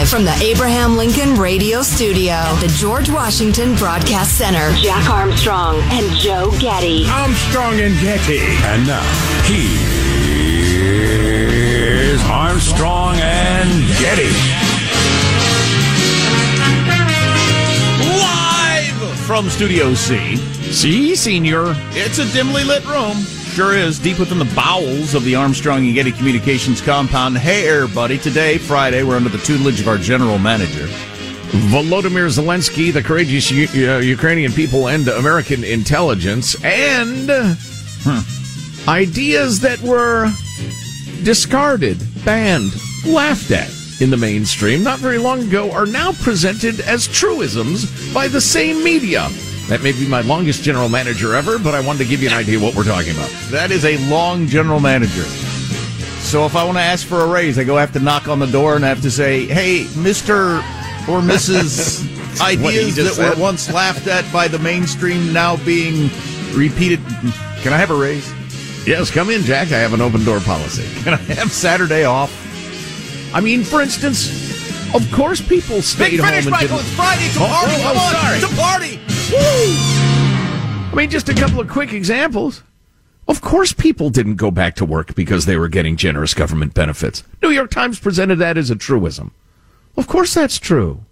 live from the Abraham Lincoln Radio Studio at the George Washington Broadcast Center. Jack Armstrong and Joe Getty. Armstrong and Getty. And now, here's Armstrong and Getty. Live from Studio C. See, Senior. It's a dimly lit room. Sure is, deep within the bowels of the Armstrong and Getty Communications compound. Hey, everybody. Today, Friday, we're under the tutelage of our general manager. Volodymyr Zelensky, the courageous U- uh, Ukrainian people, and American intelligence, and ideas that were discarded, banned, laughed at in the mainstream not very long ago are now presented as truisms by the same media. That may be my longest general manager ever, but I wanted to give you an idea what we're talking about. That is a long general manager. So if I want to ask for a raise, I go have to knock on the door and I have to say, hey, Mr. or Mrs. ideas that said. were once laughed at by the mainstream now being repeated. Can I have a raise? Yes, come in, Jack. I have an open door policy. Can I have Saturday off? I mean, for instance, of course people stayed Big home finish, and Michael. didn't. It's Friday. It's a Oh, oh, Come on. sorry. It's a party. I mean, just a couple of quick examples. Of course, people didn't go back to work because they were getting generous government benefits. New York Times presented that as a truism. Of course, that's true.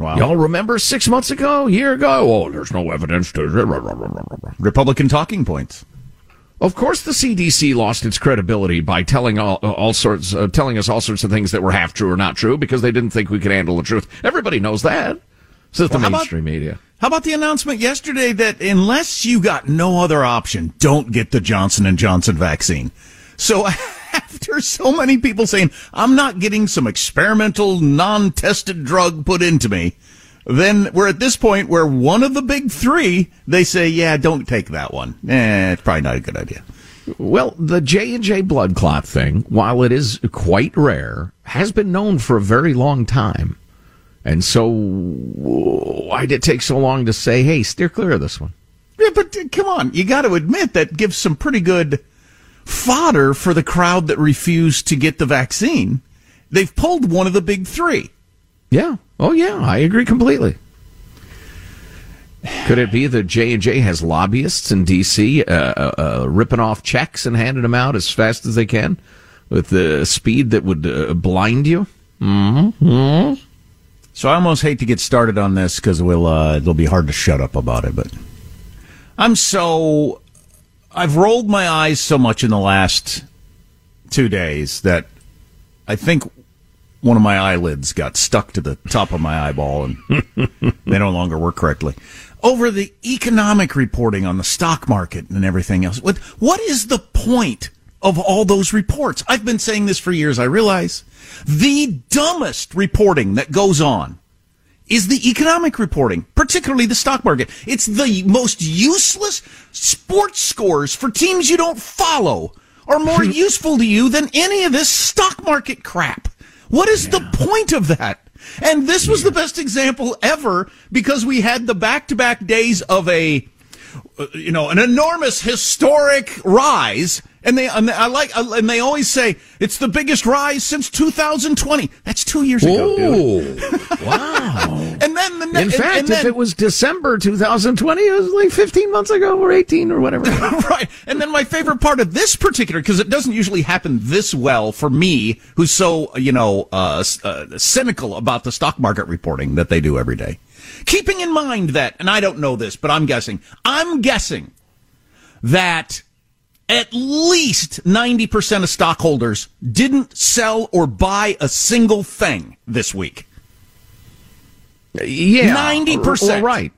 Wow. Y'all remember six months ago, a year ago? Oh, there's no evidence to. Republican talking points. Of course, the CDC lost its credibility by telling all, all sorts, uh, telling us all sorts of things that were half true or not true because they didn't think we could handle the truth. Everybody knows that. Says the Well, how about- mainstream media. How about the announcement yesterday that unless you got no other option, don't get the Johnson and Johnson vaccine. So after so many people saying, I'm not getting some experimental, non-tested drug put into me, then we're at this point where one of the big three, they say, yeah, don't take that one. Eh, it's probably not a good idea. Well, the J and J blood clot thing, while it is quite rare, has been known for a very long time. And so, why did it take so long to say, "Hey, steer clear of this one"? Yeah, but uh, come on, you got to admit that gives some pretty good fodder for the crowd that refused to get the vaccine. They've pulled one of the big three. Yeah. Oh, yeah. I agree completely. Could it be that J and J has lobbyists in D.C. Uh, uh, uh, ripping off checks and handing them out as fast as they can with the speed that would uh, blind you? Mm-hmm. So I almost hate to get started on this because we'll, uh, it'll be hard to shut up about it. But I'm so I've rolled my eyes so much in the last two days that I think one of my eyelids got stuck to the top of my eyeball and they no longer work correctly. Over the economic reporting on the stock market and everything else. What, what is the point of all those reports? I've been saying this for years, I realize. The dumbest reporting that goes on is the economic reporting, particularly the stock market. It's the most useless sports scores for teams you don't follow are more useful to you than any of this stock market crap. What is yeah. the point of that? And this was the best example ever because we had the back to back days of a, uh, you know, an enormous historic rise and they, and I like, and they always say it's the biggest rise since 2020. That's two years ago, dude. wow. and then the ne- in fact, and, and then, if it was December 2020, it was like 15 months ago or 18 or whatever. right. And then my favorite part of this particular, because it doesn't usually happen this well for me, who's so you know uh, uh, cynical about the stock market reporting that they do every day. Keeping in mind that, and I don't know this, but I'm guessing, I'm guessing that at least 90% of stockholders didn't sell or buy a single thing this week. Yeah. 90%. Well, right.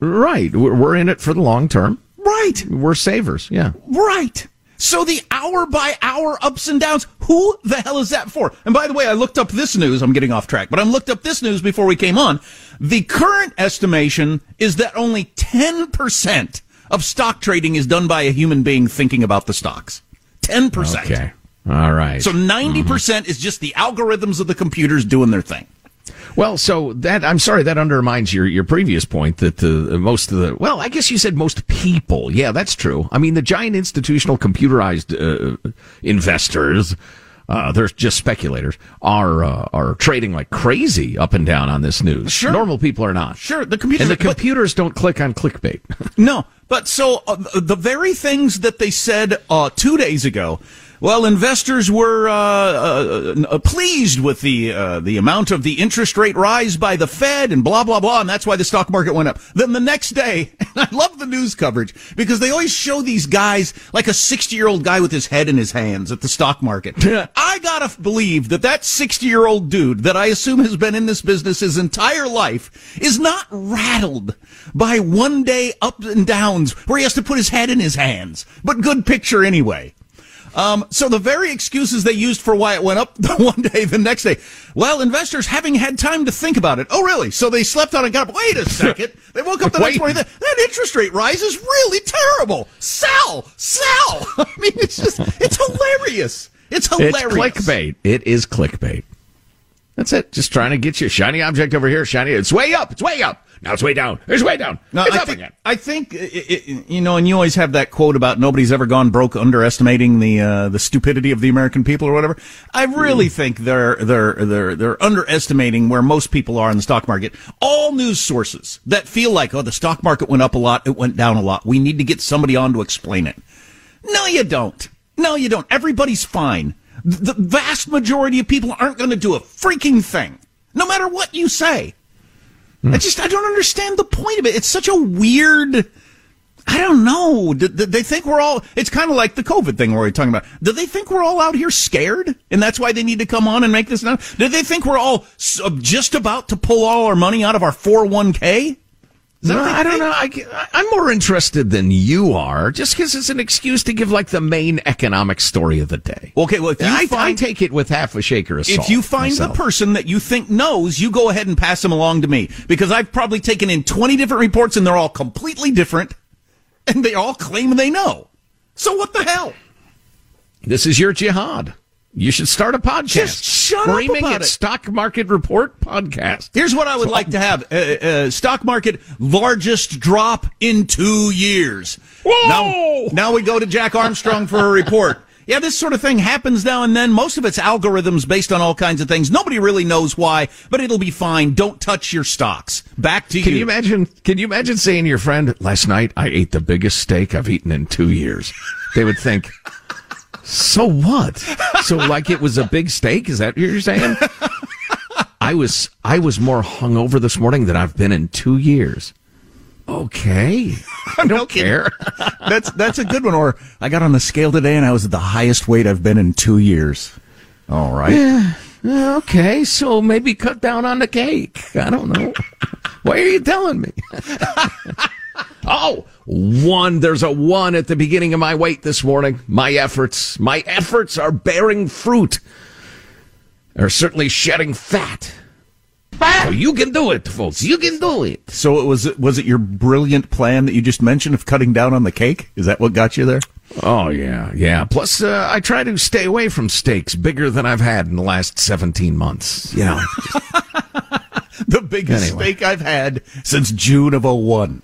Right. We're in it for the long term. Right. We're savers. Yeah. Right. So the hour by hour ups and downs, who the hell is that for? And by the way, I looked up this news. I'm getting off track, but I looked up this news before we came on. The current estimation is that only 10% of stock trading is done by a human being thinking about the stocks. 10%. Okay. All right. So 90% mm hmm is just the algorithms of the computers doing their thing. Well, so that I'm sorry that undermines your your previous point that uh, most of the well, I guess you said most people. Yeah, that's true. I mean, the giant institutional computerized uh, investors uh, they're just speculators are uh, are trading like crazy up and down on this news. Sure, normal people are not. Sure, the computers and the computers but, don't click on clickbait. no, but so uh, the very things that they said uh, two days ago well, investors were uh, uh, uh, pleased with the uh, the amount of the interest rate rise by the Fed and blah blah blah, and that's why the stock market went up. Then the next day, I love the news coverage because they always show these guys like a sixty year old guy with his head in his hands at the stock market. I gotta believe that that sixty year old dude that I assume has been in this business his entire life is not rattled by one day ups and downs where he has to put his head in his hands. But good picture anyway. Um, so the very excuses they used for why it went up the one day, the next day, well, investors having had time to think about it. Oh, really? So they slept on and got up. Wait a second. They woke up the next morning. That, that interest rate rise is really terrible. Sell, sell. I mean, it's just, it's hilarious. It's hilarious. It's clickbait. It is clickbait. That's it. Just trying to get you shiny object over here. Shiny. It's way up. It's way up. Now it's way down. It's way down. No, it's I up think, again. I think it, it, you know, and you always have that quote about nobody's ever gone broke underestimating the uh, the stupidity of the American people or whatever. I really mm. think they're they're they're they're underestimating where most people are in the stock market. All news sources that feel like oh the stock market went up a lot, it went down a lot. We need to get somebody on to explain it. No, you don't. No, you don't. Everybody's fine. The vast majority of people aren't going to do a freaking thing, no matter what you say. Mm. I just I don't understand the point of it. It's such a weird. I don't know. Do, do they think we're all? It's kind of like the COVID thing we're talking about. Do they think we're all out here scared, and that's why they need to come on and make this? Now? Do they think we're all just about to pull all our money out of our four oh one k? No, I don't know. I, am more interested than you are, just because it's an excuse to give like the main economic story of the day. Okay, well, if you I, find, I take it with half a shaker of salt. If you find myself. the person that you think knows, you go ahead and pass them along to me because I've probably taken in 20 different reports and they're all completely different, and they all claim they know. So what the hell? This is your jihad. You should start a podcast. Just shut Screaming up about at it. Stock Market Report podcast. Here's what I would so, like to have: uh, uh, stock market largest drop in two years. Whoa! Now, now we go to Jack Armstrong for a report. Yeah, this sort of thing happens now and then. Most of it's algorithms based on all kinds of things. Nobody really knows why, but it'll be fine. Don't touch your stocks. Back to you. can you imagine? Can you imagine saying to your friend, "Last night I ate the biggest steak I've eaten in two years"? They would think. So what? So like it was a big steak? Is that what you're saying? I was I was more hungover this morning than I've been in two years. Okay, I don't care. that's that's a good one. Or I got on the scale today and I was at the highest weight I've been in two years. All right. Yeah, okay, so maybe cut down on the cake. I don't know. Why are you telling me? oh, one. There's a one at the beginning of my weight this morning. My efforts, my efforts are bearing fruit. Are certainly shedding fat. So you can do it, folks. You can do it. So it was was it your brilliant plan that you just mentioned of cutting down on the cake? Is that what got you there? Oh yeah, yeah. Plus, uh, I try to stay away from steaks bigger than I've had in the last seventeen months. You know, the biggest anyway. steak I've had since June of 01.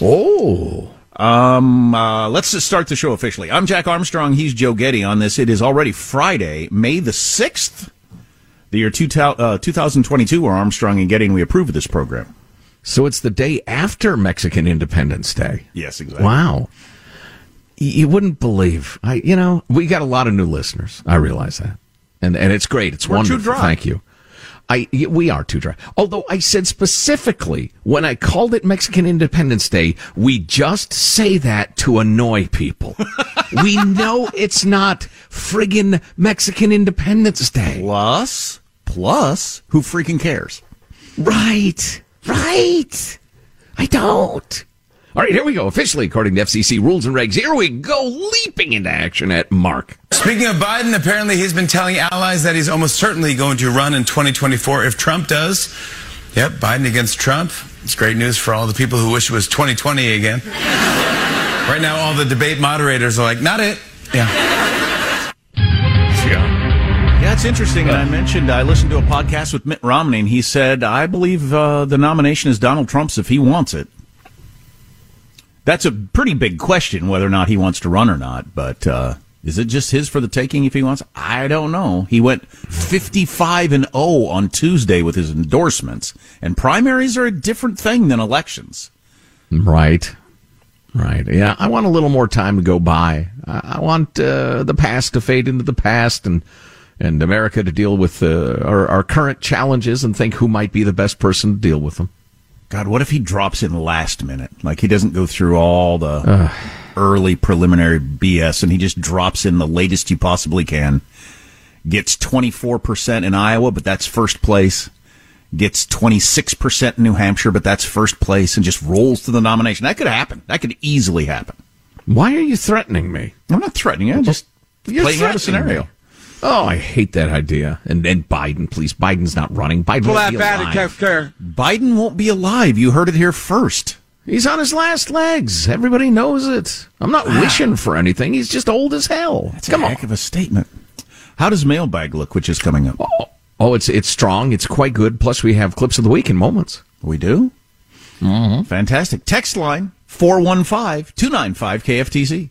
Oh. Um, uh, let's just start the show officially. I'm Jack Armstrong. He's Joe Getty on this. It is already Friday, May the 6th the year two, uh, 2022, where Armstrong and Getty we approve of this program. So it's the day after Mexican Independence Day. Yes, exactly. Wow. You wouldn't believe. I, you know, we got a lot of new listeners. I realize that, and and it's great. It's We're wonderful. Thank you. I we are too dry. Although I said specifically when I called it Mexican Independence Day, we just say that to annoy people. we know it's not friggin' Mexican Independence Day. Plus, plus, who freaking cares? Right, right. I don't. All right, here we go. Officially, according to FCC rules and regs, here we go, leaping into action at Mark. Speaking of Biden, apparently he's been telling allies that he's almost certainly going to run in 2024 if Trump does. Yep, Biden against Trump. It's great news for all the people who wish it was 2020 again. right now, all the debate moderators are like, not it. Yeah. Yeah. Yeah, it's interesting. And I mentioned I listened to a podcast with Mitt Romney, and he said, I believe uh, the nomination is Donald Trump's if he wants it. That's a pretty big question whether or not he wants to run or not. But uh, is it just his for the taking if he wants? I don't know. He went 55 and 0 on Tuesday with his endorsements, and primaries are a different thing than elections. Right. Right. Yeah. I want a little more time to go by. I want uh, the past to fade into the past and and America to deal with uh, our, our current challenges and think who might be the best person to deal with them. God, what if he drops in last minute? Like he doesn't go through all the uh, early preliminary BS and he just drops in the latest you possibly can. Gets 24% in Iowa, but that's first place. Gets 26% in New Hampshire, but that's first place and just rolls to the nomination. That could happen. That could easily happen. Why are you threatening me? I'm not threatening you. I'm just playing out a scenario. Me. Oh, I hate that idea. And then Biden, please. Biden's not running. Biden won't be alive. Biden won't be alive. You heard it here first. He's on his last legs. Everybody knows it. I'm not wow. wishing for anything. He's just old as hell. That's Come a heck on. of a statement. How does mailbag look, which is coming up? Oh, oh, it's it's strong. It's quite good. Plus, we have clips of the week in moments. We do? Mm-hmm. Fantastic. Text line 415 295 KFTC.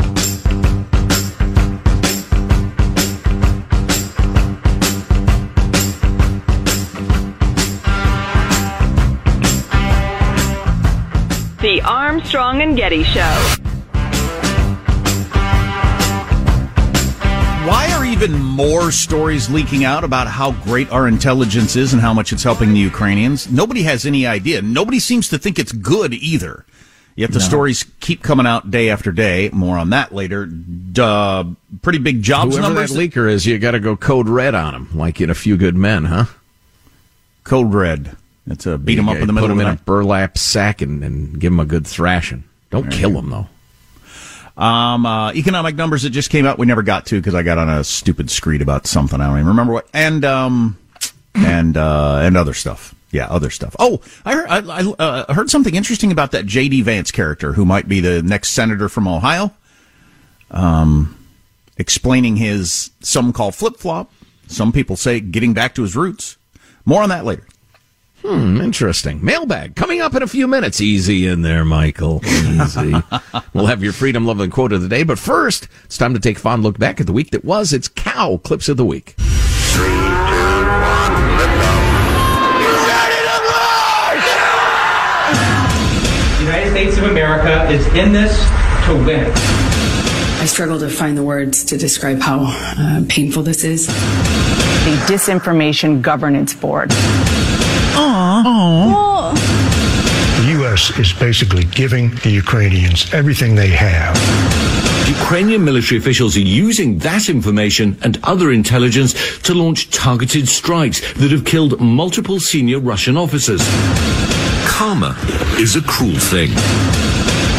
The Armstrong and Getty Show. Why are even more stories leaking out about how great our intelligence is and how much it's helping the Ukrainians? Nobody has any idea. Nobody seems to think it's good either. Yet the No. stories keep coming out day after day. More on that later. Duh, pretty big jobs Whoever numbers. that leaker is, you got to go code red on him, like in A Few Good Men, huh? Code red. That's a beat him up in the middle Put of him in a burlap sack and, and give him a good thrashing. Don't kill him though. Um, uh, economic numbers that just came out we never got to because I got on a stupid screed about something I don't even remember what and um and uh and other stuff. Yeah, other stuff. Oh, I heard I, I uh, heard something interesting about that J.D. Vance character who might be the next senator from Ohio. Um, explaining his some call flip flop. Some people say getting back to his roots. More on that later. Hmm, interesting. Mailbag coming up in a few minutes. Easy in there, Michael. Easy. we'll have your freedom loving quote of the day, but first, it's time to take a fond look back at the week that was. It's cow clips of the week. Three, two, one, let's go. The United States of America is in this to win. I struggle to find the words to describe how uh, painful this is. The Disinformation Governance Board. The U.S. is basically giving the Ukrainians everything they have. Ukrainian military officials are using that information and other intelligence to launch targeted strikes that have killed multiple senior Russian officers. Karma is a cruel thing.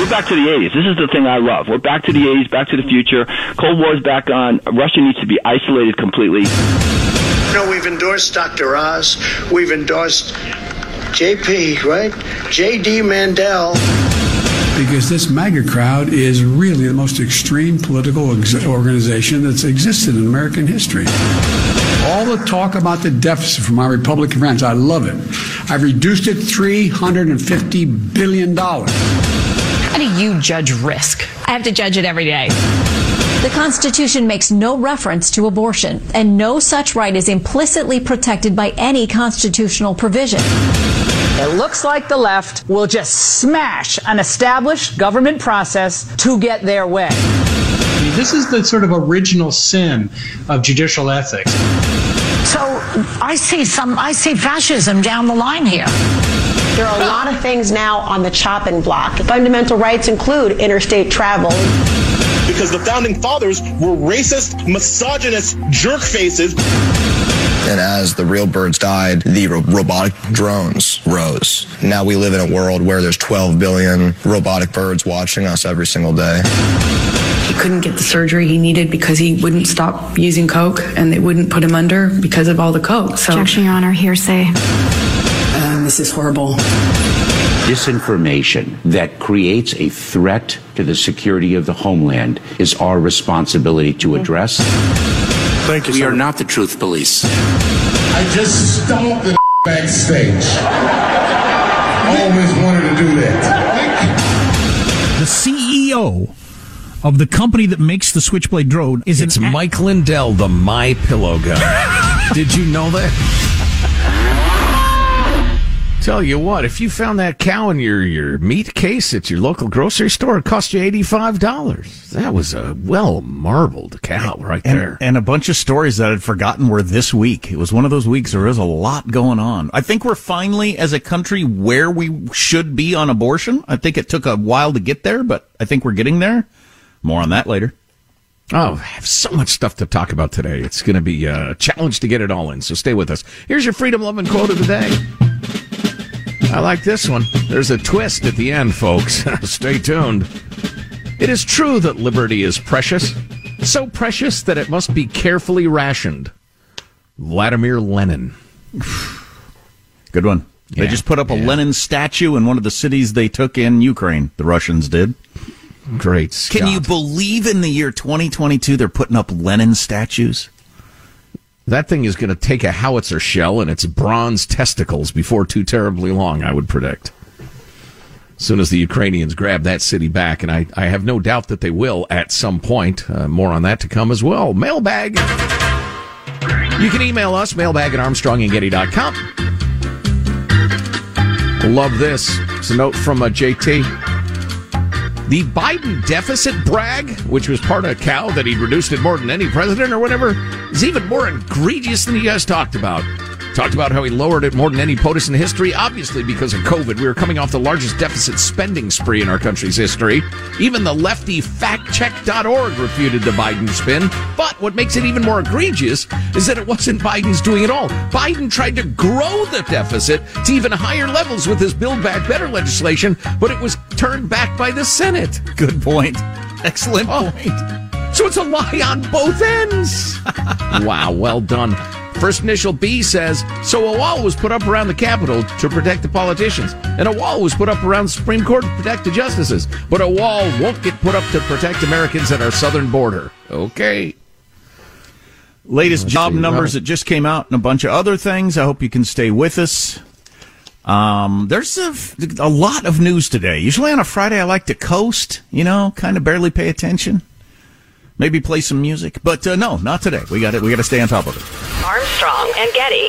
We're back to the 80s. This is the thing I love. We're back to the 80s, back to the future. Cold War's back on. Russia needs to be isolated completely. You know, we've endorsed Dr. Oz. We've endorsed JP, right? JD Mandel. because this MAGA crowd is really the most extreme political ex- organization that's existed in American history. All the talk about the deficit from our Republican friends, I love it. I've reduced it $350 billion. How do you judge risk? I have to judge it every day. The Constitution makes no reference to abortion, and no such right is implicitly protected by any constitutional provision. It looks like the left will just smash an established government process to get their way. This is the sort of original sin of judicial ethics. So I see some, I see fascism down the line here. There are a lot of things now on the chopping block. Fundamental rights include interstate travel. Because the founding fathers were racist, misogynist jerk faces. And as the real birds died, the ro- robotic drones rose. Now we live in a world where there's 12 billion robotic birds watching us every single day. He couldn't get the surgery he needed because he wouldn't stop using coke, and they wouldn't put him under because of all the coke. So, Objection, Your Honor, hearsay. um, this is horrible. Disinformation that creates a threat to the security of the homeland is our responsibility to address. Thank you. We are not the truth police. I just stomped the backstage. Always wanted to do that. The CEO of the company that makes the Switchblade drone is It's an a- Mike Lindell, the My Pillow guy. Did you know that? Tell you what, if you found that cow in your, your meat case at your local grocery store, it cost you $85. That was a well marbled cow right And, there. and a bunch of stories that I'd forgotten were this week. It was one of those weeks where there was a lot going on. I think we're finally, as a country, where we should be on abortion. I think it took a while to get there, but I think we're getting there. More on that later. Oh, I have so much stuff to talk about today. It's going to be a challenge to get it all in, so stay with us. Here's your freedom loving quote of the day. I like this one. There's a twist at the end, folks. stay tuned. It is true that liberty is precious, so precious that it must be carefully rationed. Vladimir Lenin. Good one. They Yeah, just put up a yeah. Lenin statue in one of the cities they took in Ukraine. The Russians did. Great. Can you believe in the year 2022 they're putting up Lenin statues? That thing is going to take a howitzer shell and its bronze testicles before too terribly long, I would predict. As soon as the Ukrainians grab that city back, and I, I have no doubt that they will at some point. Uh, more on that to come as well. Mailbag. You can email us, mailbag at armstrongandgetty.com. Love this. It's a note from uh, JT. The Biden deficit brag, which was part of a cow that he'd reduced it more than any president or whatever, is even more egregious than you guys talked about. Talked about how he lowered it more than any POTUS in history, obviously because of COVID. We were coming off the largest deficit spending spree in our country's history. Even the lefty factcheck.org refuted the Biden spin. But what makes it even more egregious is that it wasn't Biden's doing it all. Biden tried to grow the deficit to even higher levels with his Build Back Better legislation, but it was turned back by the Senate. Good point. Excellent oh. point. So it's a lie on both ends. wow, well done. First initial B says, so a wall was put up around the Capitol to protect the politicians, and a wall was put up around the Supreme Court to protect the justices, but a wall won't get put up to protect Americans at our southern border. Okay. Latest Let's job see. numbers that just came out and a bunch of other things. I hope you can stay with us. Um, there's a, a lot of news today. Usually on a Friday, I like to coast, you know, kind of barely pay attention. Maybe play some music, but uh, no, not today. We got it. We got to stay on top of it. Armstrong and Getty.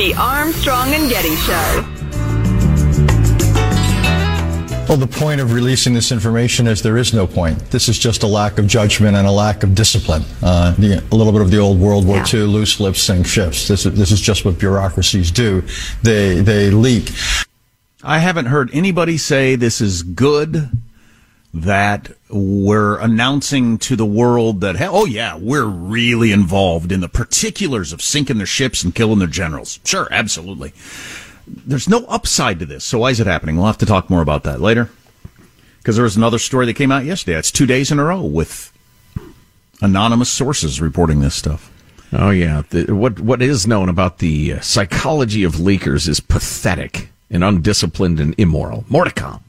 The Armstrong and Getty Show. Well, the point of releasing this information is there is no point. This is just a lack of judgment and a lack of discipline. Uh, the, a little bit of the old World War II, loose lips sink ships. This is, this is just what bureaucracies do. They, they leak. I haven't heard anybody say this is good, that we're announcing to the world that, oh yeah, we're really involved in the particulars of sinking their ships and killing their generals. Sure, absolutely there's no upside to this. So why is it happening? We'll have to talk more about that later. Because there was another story that came out yesterday. It's two days in a row with anonymous sources reporting this stuff. Oh yeah, the, what what is known about the uh, psychology of leakers is pathetic and undisciplined and immoral. More to come.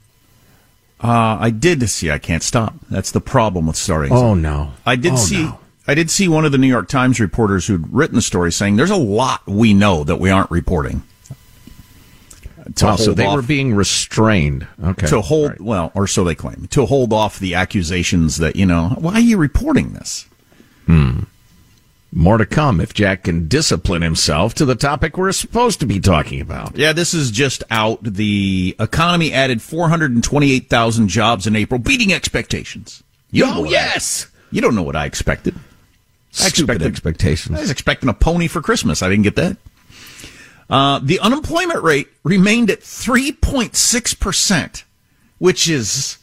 Uh, I did see. I can't stop. That's the problem with starting. Oh no! I did oh, see. No. I did see one of the New York Times reporters who'd written the story saying there's a lot we know that we aren't reporting wow, so they off, were being restrained. Okay. To hold, right. well, or so they claim, to hold off the accusations that, you know, why are you reporting this? Hmm. More to come if Jack can discipline himself to the topic we're supposed to be talking about. Yeah, this is just out. The economy added 428,000 jobs in April, beating expectations. You oh, yes! I, you don't know what I expected. I expected expectations. I was expecting a pony for Christmas. I didn't get that. Uh, the unemployment rate remained at 3.6%, which is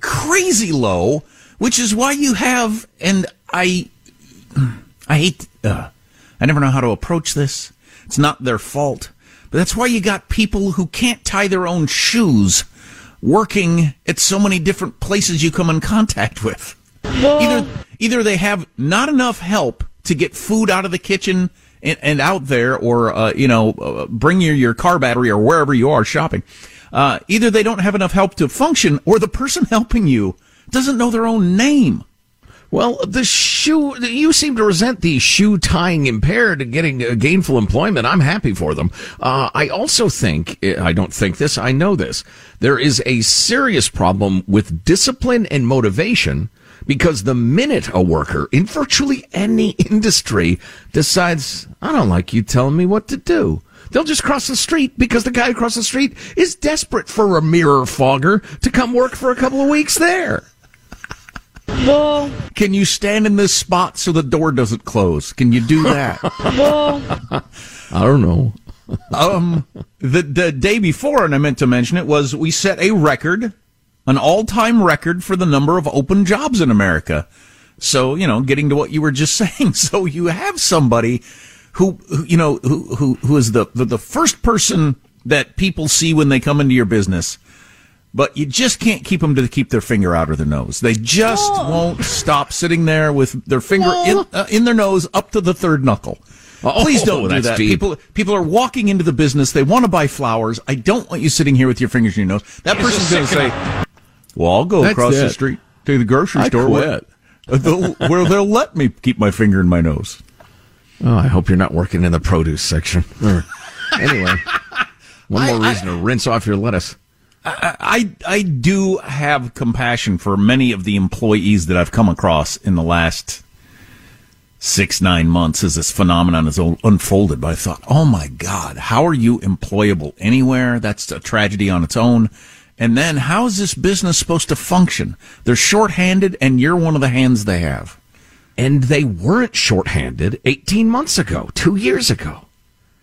crazy low, which is why you have, and I, I hate, uh, I never know how to approach this. It's not their fault, but that's why you got people who can't tie their own shoes working at so many different places you come in contact with. Either, either they have not enough help to get food out of the kitchen and, and out there, or uh, you know, uh, bring your your car battery or wherever you are shopping. Uh, either they don't have enough help to function, or the person helping you doesn't know their own name. Well, the shoe, you seem to resent the shoe tying impaired getting uh, gainful employment. I'm happy for them. Uh, I also think, I don't think this, I know this. There is a serious problem with discipline and motivation because the minute a worker in virtually any industry decides, I don't like you telling me what to do, they'll just cross the street because the guy across the street is desperate for a mirror fogger to come work for a couple of weeks there. Well, can you stand in this spot so the door doesn't close? Can you do that? well, I don't know. um, the the day before, and I meant to mention it was we set a record an all-time record for the number of open jobs in America. So, you know, getting to what you were just saying. So you have somebody who, who you know, who, who, who is the, the, the first person that people see when they come into your business but you just can't keep them to keep their finger out of their nose. They just oh. won't stop sitting there with their finger in, oh. uh, in their nose up to the third knuckle. Oh, Please don't do that. Deep. People people are walking into the business. They want to buy flowers. I don't want you sitting here with your fingers in your nose. That person's going to say, well, I'll go That's across it. the street to the grocery I store where they'll, where they'll let me keep my finger in my nose. Oh, I hope you're not working in the produce section. anyway, one more I, reason I, to rinse off your lettuce. I, I I do have compassion for many of the employees that I've come across in the last six nine months as this phenomenon has unfolded. But I thought, oh my God, how are you employable anywhere? That's a tragedy on its own. And then how is this business supposed to function? They're shorthanded and you're one of the hands they have. And they weren't shorthanded 18 months ago, two years ago.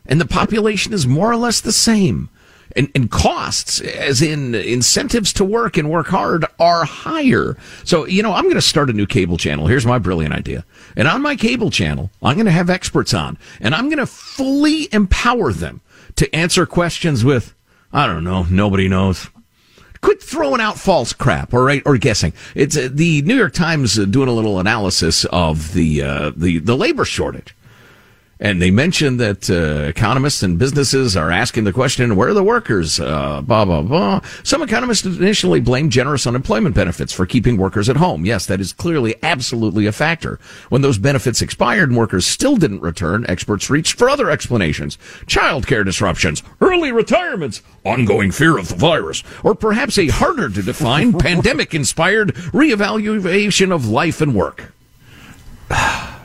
And the population is more or less the same. And, and, costs, as in incentives to work and work hard, are higher. So, you know, I'm going to start a new cable channel. Here's my brilliant idea. And on my cable channel, I'm going to have experts on, and I'm going to fully empower them to answer questions with, I don't know, nobody knows quit throwing out false crap or or guessing. It's uh, the New York Times uh, doing a little analysis of the uh, the the labor shortage. And they mentioned that uh, economists and businesses are asking the question, where are the workers? Uh, blah, blah, blah. Some economists initially blamed generous unemployment benefits for keeping workers at home. Yes, that is clearly absolutely a factor. When those benefits expired and workers still didn't return, experts reached for other explanations. Childcare disruptions, early retirements, ongoing fear of the virus, or perhaps a harder to define pandemic inspired reevaluation of life and work.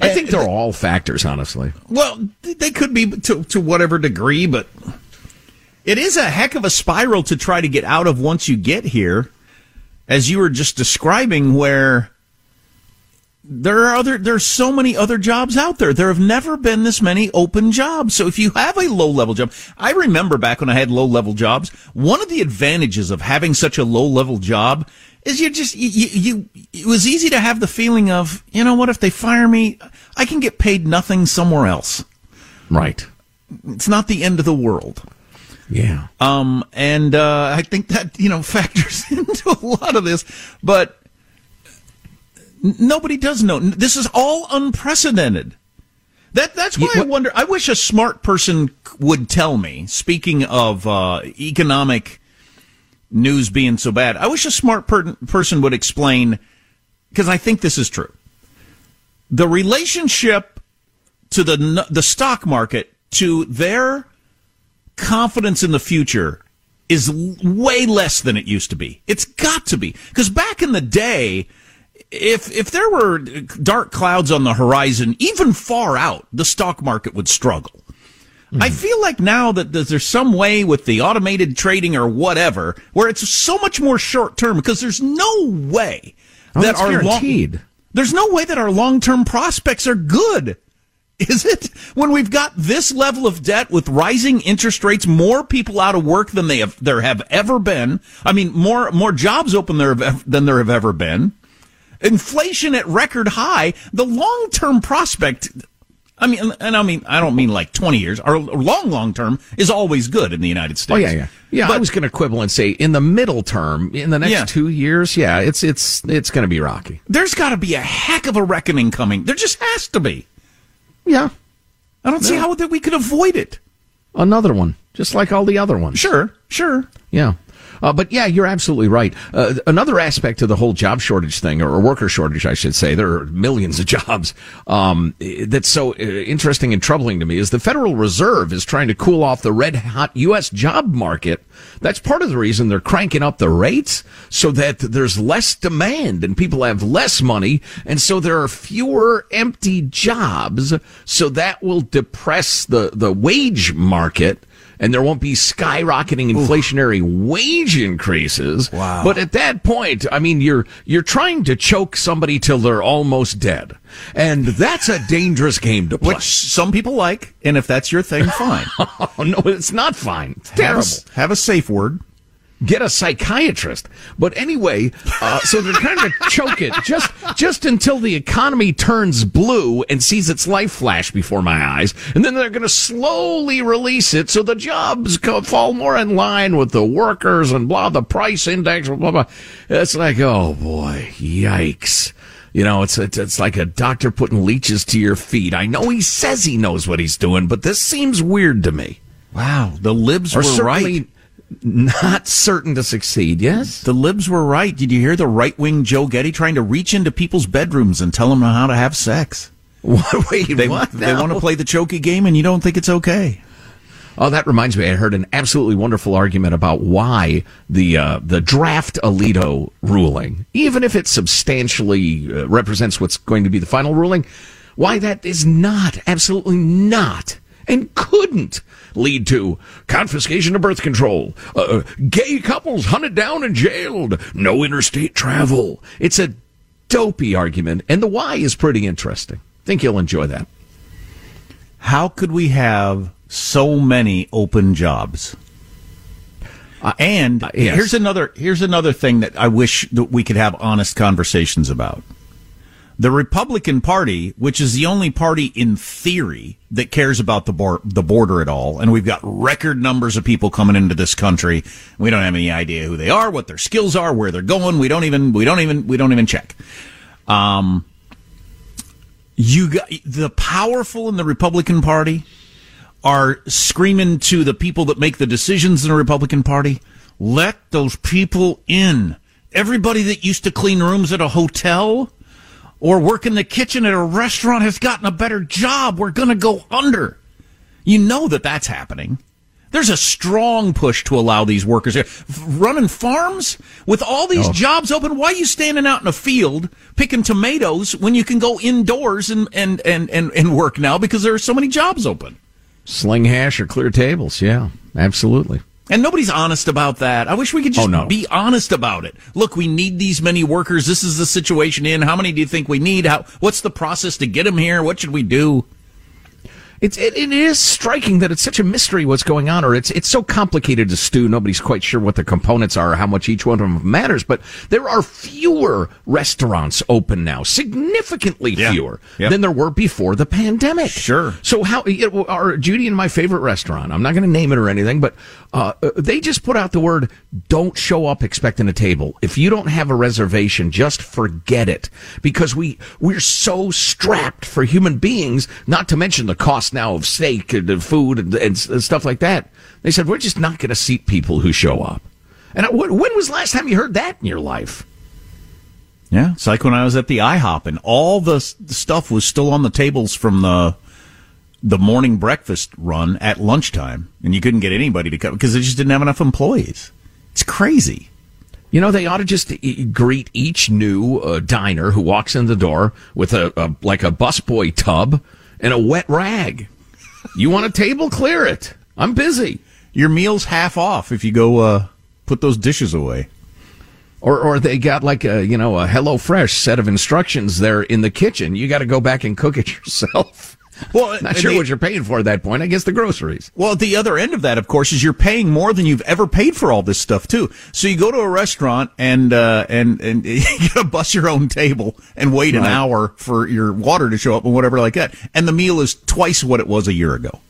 I eh, think they're eh, all factors, honestly. Well, they could be to to whatever degree, but It is a heck of a spiral to try to get out of once you get here, as you were just describing, where there are other there's so many other jobs out there. There have never been this many open jobs. So if you have a low level job, I remember back when I had low level jobs, one of the advantages of having such a low level job is you just you, you it was easy to have the feeling of, you know what, if they fire me, I can get paid nothing somewhere else. Right. It's not the end of the world. Yeah. Um, and uh, I think that you know factors into a lot of this, but nobody does know. This is all unprecedented. That that's why I wonder. I wish a smart person would tell me. Speaking of uh, economic news being so bad, I wish a smart per- person would explain because I think this is true. The relationship to the the stock market to their confidence in the future is way less than it used to be. It's got to be because back in the day if if there were dark clouds on the horizon, even far out, the stock market would struggle. Mm-hmm. I feel like now that there's some way with the automated trading or whatever, where it's so much more short term because there's no way oh, that our guaranteed. Long, there's no way that our long term prospects are good. Is it when we've got this level of debt with rising interest rates, more people out of work than they have there have ever been? I mean, more more jobs open there than there have ever been inflation at record high, the long term prospect. I mean, and I mean, I don't mean like 20 years. Our long, long term is always good in the United States. Oh, yeah, yeah. Yeah, but, I was going to quibble and say in the middle term, in the next yeah. two years, yeah, it's, it's, it's going to be rocky. There's got to be a heck of a reckoning coming. There just has to be. Yeah. I don't see how that we could avoid it. Another one, just like all the other ones. Sure, sure. Yeah. Uh, but yeah, you're absolutely right. Uh, another aspect to the whole job shortage thing, or worker shortage, I should say, there are millions of jobs. Um, that's so uh, interesting and troubling to me is the Federal Reserve is trying to cool off the red hot U.S. job market. That's part of the reason they're cranking up the rates so that there's less demand and people have less money. And so there are fewer empty jobs. So that will depress the, the wage market and there won't be skyrocketing inflationary Ooh. wage increases. Wow. But at that point, I mean, you're, you're trying to choke somebody till they're almost dead. And that's a dangerous game to play. Which some people like. And if that's your thing, fine. oh, no, it's not fine. It's terrible. Have a, have a safe word get a psychiatrist. But anyway, uh, so they're trying to choke it just just until the economy turns blue and sees its life flash before my eyes, and then they're going to slowly release it so the jobs go, fall more in line with the workers and blah the price index blah blah. It's like oh boy, yikes. You know, it's, it's it's like a doctor putting leeches to your feet. I know he says he knows what he's doing, but this seems weird to me. Wow, the libs or were right not certain to succeed. Yes, the libs were right. Did you hear the right wing Joe Getty trying to reach into people's bedrooms and tell them how to have sex? Wait, they, what? They want to play the chokey game, and you don't think it's okay. Oh, that reminds me. I heard an absolutely wonderful argument about why the uh, the draft Alito ruling, even if it substantially uh, represents what's going to be the final ruling, why that is not absolutely not and couldn't lead to confiscation of birth control, uh, uh, gay couples hunted down and jailed, no interstate travel. It's a dopey argument, and the why is pretty interesting. Think you'll enjoy that. How could we have so many open jobs? Uh, and uh, yes. here's another here's another thing that I wish that we could have honest conversations about. The Republican Party, which is the only party in theory that cares about the, the border at all, and we've got record numbers of people coming into this country. We don't have any idea who they are, what their skills are, where they're going. We don't even we don't even we don't even check. Um, you got the powerful in the Republican Party are screaming to the people that make the decisions in the Republican Party, let those people in. Everybody that used to clean rooms at a hotel or work in the kitchen at a restaurant has gotten a better job. We're going to go under. You know that that's happening. There's a strong push to allow these workers here. running farms with all these oh. jobs open. Why are you standing out in a field picking tomatoes when you can go indoors and, and, and, and, and work now because there are so many jobs open? Sling hash or clear tables. Yeah, absolutely. And nobody's honest about that. I wish we could oh, just Oh, no. be honest about it. Look, we need these many workers. This is the situation in. How many do you think we need? How, what's the process to get them here? What should we do? It's it, it is striking that it's such a mystery what's going on, or it's it's so complicated to stew. Nobody's quite sure what the components are, or how much each one of them matters. But there are fewer restaurants open now, significantly Yeah. fewer Yep. than there were before the pandemic. Sure. So how are Judy and my favorite restaurant? I'm not going to name it or anything, but uh, they just put out the word: "Don't show up expecting a table. If you don't have a reservation, just forget it." Because we we're so strapped for human beings. Not to mention the cost now of steak and food and, and stuff like that. They said we're just not going to seat people who show up. And I- when was the last time you heard that in your life? Yeah, it's like when I was at the IHOP and all the, the stuff was still on the tables from the the morning breakfast run at lunchtime, and you couldn't get anybody to come because they just didn't have enough employees. It's crazy. You know, they ought to just e- greet each new uh, diner who walks in the door with a, a like a busboy tub and a wet rag. You want a table? Clear it. I'm busy. Your meal's half off if you go uh, put those dishes away. Or, or they got like a you know a Hello Fresh set of instructions there in the kitchen. You got to go back and cook it yourself. Well, not sure they- what you're paying for at that point. I guess the groceries. Well, at the other end of that, of course, is you're paying more than you've ever paid for all this stuff too. So you go to a restaurant and uh, and and you gotta bus your own table and wait an hour for your water to show up and whatever like that. And the meal is twice what it was a year ago.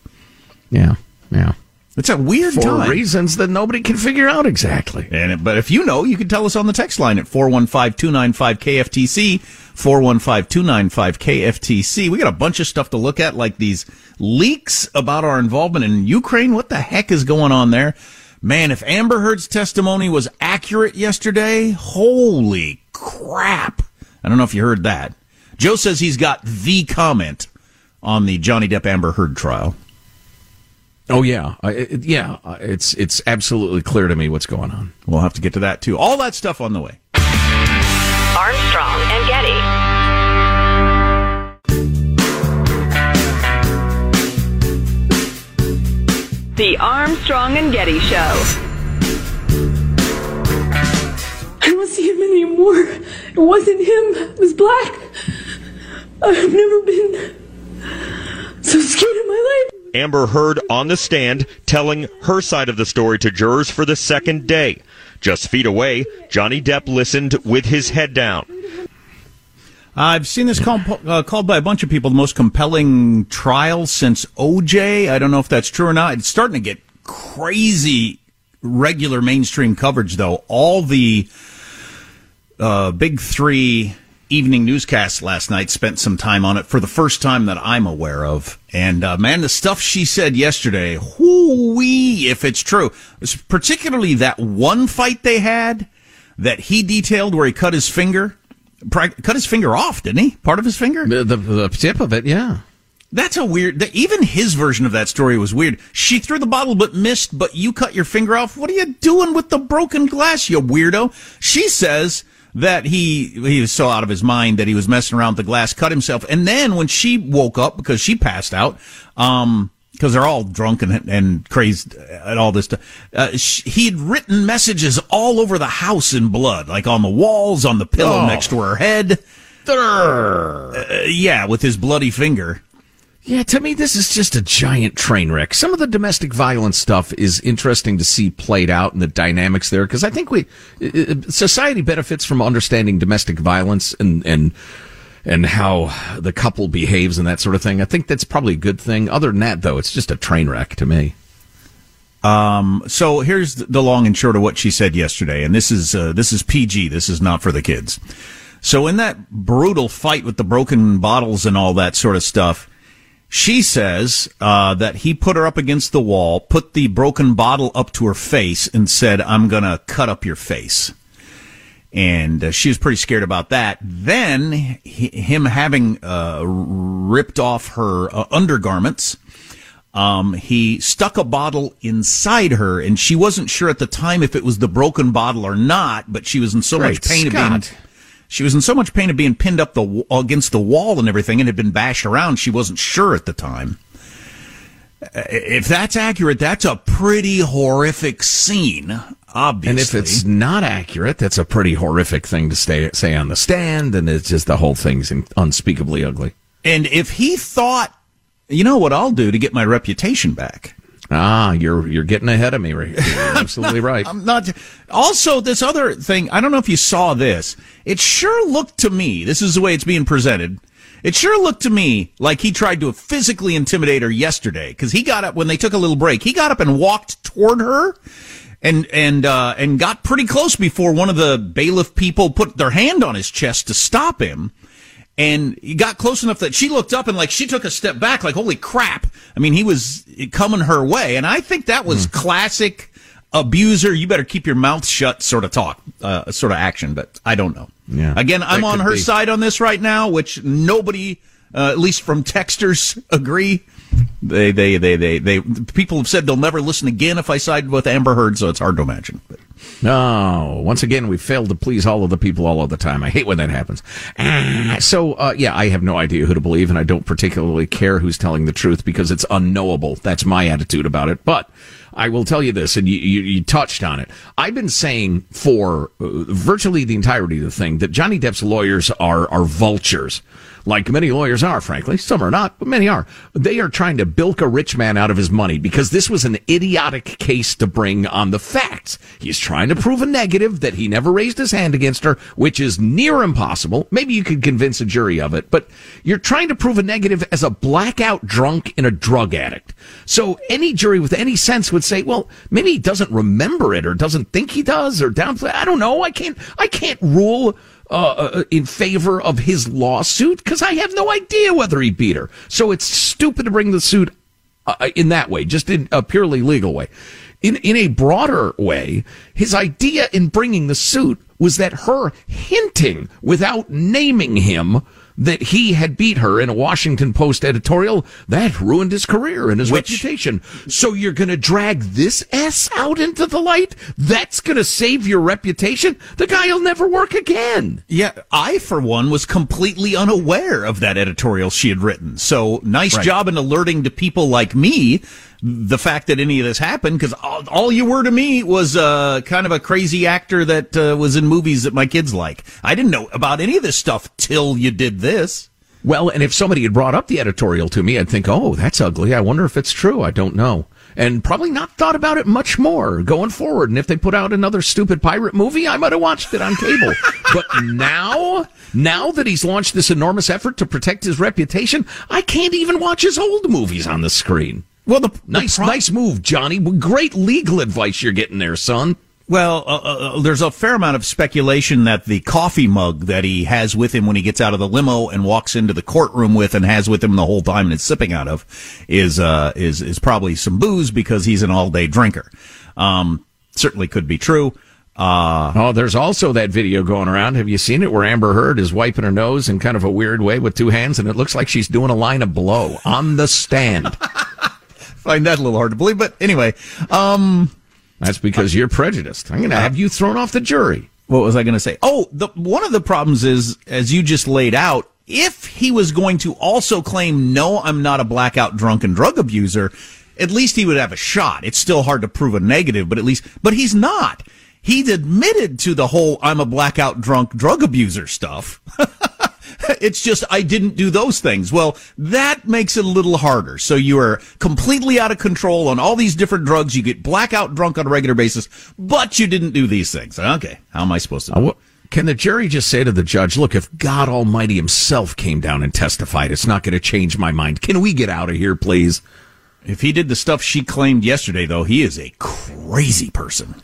Yeah, yeah. It's a weird For time. reasons that nobody can figure out exactly. And but if you know, you can tell us on the text line at 415-295-KFTC, 415-295-KFTC. We got a bunch of stuff to look at, like these leaks about our involvement in Ukraine. What the heck is going on there? Man, if Amber Heard's testimony was accurate yesterday, holy crap. I don't know if you heard that. Joe says he's got the comment on the Johnny Depp Amber Heard trial. Oh yeah, I- it, yeah. uh, It's it's absolutely clear to me what's going on. We'll have to get to that too. All that stuff on the way. Armstrong and Getty. The Armstrong and Getty Show. I don't see him anymore. It wasn't him. It was black. I've never been so scared in my life. Amber Heard on the stand telling her side of the story to jurors for the second day. Just feet away, Johnny Depp listened with his head down. I've seen this called, uh, called by a bunch of people the most compelling trial since OJ. I don't know if that's true or not. It's starting to get crazy regular mainstream coverage, though. All the uh, big three evening newscast last night spent some time on it for the first time that I'm aware of. And uh, man, the stuff she said yesterday, whoo-wee, if it's true, particularly that one fight they had that he detailed where he cut his finger, cut his finger off, didn't he? Part of his finger? The, the, the tip of it, yeah. That's a weird. Even his version of that story was weird. She threw the bottle but missed, but you cut your finger off. What are you doing with the broken glass, you weirdo? She says that he he was so out of his mind that he was messing around with the glass, cut himself, and then when she woke up because she passed out, um, because they're all drunk and, and crazed and all this stuff. Uh, sh he'd written messages all over the house in blood, like on the walls, on the pillow Oh. next to her head. Uh, yeah, with his bloody finger. Yeah, to me, this is just a giant train wreck. Some of the domestic violence stuff is interesting to see played out and the dynamics there, because I think we society benefits from understanding domestic violence and and and how the couple behaves and that sort of thing. I think that's probably a good thing. Other than that, though, it's just a train wreck to me. Um, so here's the long and short of what she said yesterday, and this is uh, this is PG. This is not for the kids. So in that brutal fight with the broken bottles and all that sort of stuff, she says uh, that he put her up against the wall, put the broken bottle up to her face, and said, "I'm gonna cut up your face." And uh, she was pretty scared about that. Then he, him having uh, ripped off her uh, undergarments. Um, he stuck a bottle inside her, and she wasn't sure at the time if it was the broken bottle or not. But she was in so Great much pain of being. She was in so much pain of being pinned up the against the wall and everything, and had been bashed around. She wasn't sure at the time. If that's accurate, that's a pretty horrific scene. Obviously, and if it's not accurate, that's a pretty horrific thing to stay, say on the stand, and it's just the whole thing's unspeakably ugly. And if he thought, you know what I'll do to get my reputation back? Ah, you're you're getting ahead of me. You're absolutely not, right. I'm not. Also, this other thing, I don't know if you saw this. It sure looked to me. This is the way it's being presented. It sure looked to me like he tried to physically intimidate her yesterday because he got up when they took a little break. He got up and walked toward her and and uh, and got pretty close before one of the bailiff people put their hand on his chest to stop him. And he got close enough that she looked up and like she took a step back, like holy crap! I mean, he was coming her way, and I think that was mm. classic abuser. You better keep your mouth shut, sort of talk, uh, sort of action. But I don't know. Yeah. Again, I'm on her be. side on this right now, which nobody, uh, at least from texters, agree. They, they, they, they, they, people have said they'll never listen again if I side with Amber Heard, so it's hard to imagine. But. No, once again, we failed to please all of the people all of the time. I hate when that happens. Ah, so, uh, yeah, I have no idea who to believe, and I don't particularly care who's telling the truth because it's unknowable. That's my attitude about it. But I will tell you this, and you, you, you touched on it. I've been saying for uh, virtually the entirety of the thing that Johnny Depp's lawyers are are vultures like many lawyers are, frankly. Some are not, but many are. They are trying to bilk a rich man out of his money because this was an idiotic case to bring on the facts. He's trying to prove a negative that he never raised his hand against her, which is near impossible. Maybe you could convince a jury of it, but you're trying to prove a negative as a blackout drunk and a drug addict. So any jury with any sense would say, well, maybe he doesn't remember it or doesn't think he does or downplay. I don't know. I can't, I can't rule uh, uh, in favor of his lawsuit because I have no idea whether he beat her. So it's stupid to bring the suit uh, in that way, just in a purely legal way. In in a broader way, his idea in bringing the suit was that her hinting without naming him that he had beat her in a Washington Post editorial, that ruined his career and his Which, reputation. So you're going to drag this S out into the light? That's going to save your reputation? The guy will never work again. Yeah, I, for one, was completely unaware of that editorial she had written. So nice right. job in alerting to people like me the fact that any of this happened because all, all, you were to me was uh, kind of a crazy actor that uh, was in movies that my kids like. I didn't know about any of this stuff till you did this. Well, and if somebody had brought up the editorial to me, I'd think, oh, that's ugly. I wonder if it's true. I don't know. And probably not thought about it much more going forward. And if they put out another stupid pirate movie, I might have watched it on cable. but now, now that he's launched this enormous effort to protect his reputation, I can't even watch his old movies on the screen. Well, the nice, the pro- nice move, Johnny. Great legal advice you're getting there, son. Well, uh, uh, uh, there's a fair amount of speculation that the coffee mug that he has with him when he gets out of the limo and walks into the courtroom with and has with him the whole time and is sipping out of is uh, is is probably some booze because he's an all day drinker. Um, certainly could be true. Uh, oh, there's also that video going around. Have you seen it where Amber Heard is wiping her nose in kind of a weird way with two hands, and it looks like she's doing a line of blow on the stand. find that a little hard to believe. But anyway, um, that's because you're prejudiced. I'm going to have you thrown off the jury. What was I going to say? Oh, the, one of the problems is, as you just laid out, if he was going to also claim, no, I'm not a blackout drunken drug abuser, at least he would have a shot. It's still hard to prove a negative, but at least, but he's not. He's admitted to the whole I'm a blackout drunk drug abuser stuff. it's just I didn't do those things. Well, that makes it a little harder. So you are completely out of control on all these different drugs. You get blackout drunk on a regular basis, but you didn't do these things. Okay, how am I supposed to? Uh, can the jury just say to the judge, "Look, if God Almighty Himself came down and testified, it's not going to change my mind. Can we get out of here, please?" If he did the stuff she claimed yesterday, though, he is a crazy person.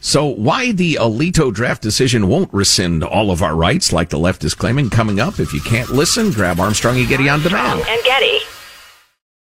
So why the Alito draft decision won't rescind all of our rights like the left is claiming coming up. If you can't listen, grab Armstrong and Getty on demand. And Getty.